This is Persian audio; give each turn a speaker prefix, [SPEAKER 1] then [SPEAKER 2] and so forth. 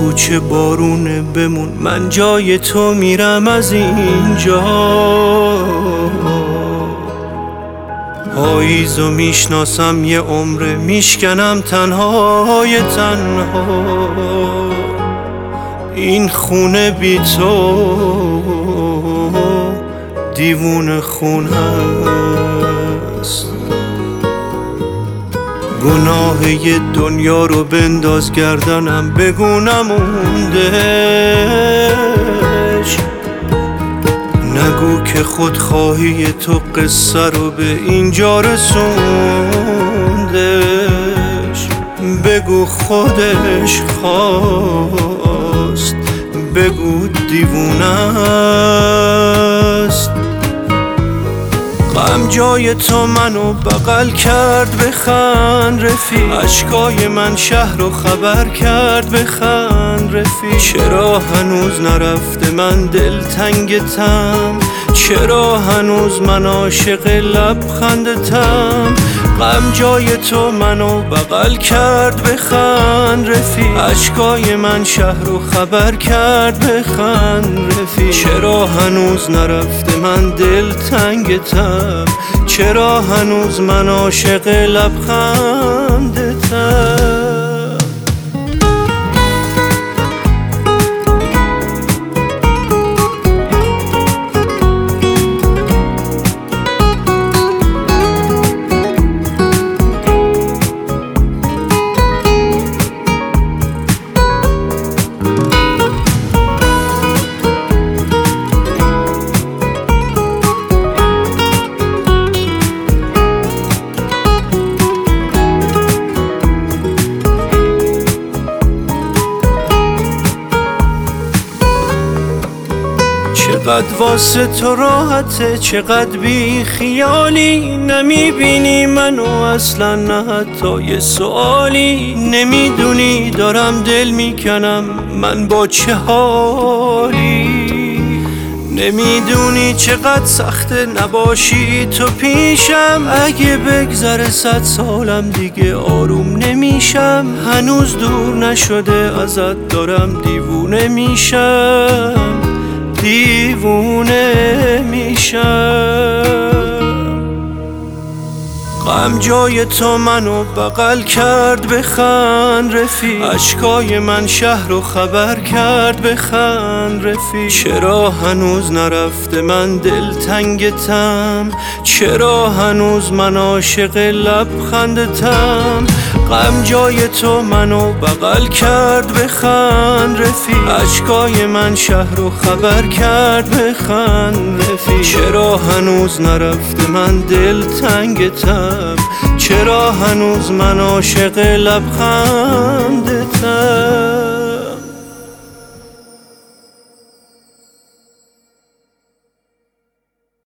[SPEAKER 1] بگو چه بارونه بمون. من جای تو میرم از اینجا. پاییزو می‌شناسم یه عمره میشکنم تنهای تنها. این خونه بی تو دیوون خونه است گناه دنیا رو بنداز گردنم بگو نموندش نگو که خودخواهی تو قصه رو به اینجا رسوندش بگو خودش خواست بگو دیوونه جای تو منو بغل کرد بخند رفی اشکای من شهر رو خبر کرد بخند رفی چرا هنوز نرفته من دل تنگتم چرا هنوز من عاشق لبخندتم غم جای تو منو بغل کرد بخند رفی اشکای من شهر رو خبر کرد بخند رفی چرا هنوز نرفته من دل تنگتم چرا هنوز من عاشق لبخندتم چقدر واسه تو راحته چقدر بی خیالی نمی‌بینی منو؟ اصلا نه حتی یه سوالی نمی‌دونی دارم دل می‌کنم من با چه حالی؟ نمی‌دونی چقدر سخته نباشی تو پیشم؟ اگه بگذره صد سالم دیگه آروم نمیشم. هنوز دور نشده ازت دارم دیوونه میشم. دیوونه میشم. غم جای تو منو بغل کرد بخند رفی اشکای من شهر رو خبر کرد بخند رفی چرا هنوز نرفته من دل تنگتم چرا هنوز من عاشق لبخندتم غم جای تو منو بغل کرد بخند رفی اشکای من شهر رو خبر کرد بخند رفی چرا هنوز نرفته من دل تنگتم چرا هنوز من عاشق لبخندتم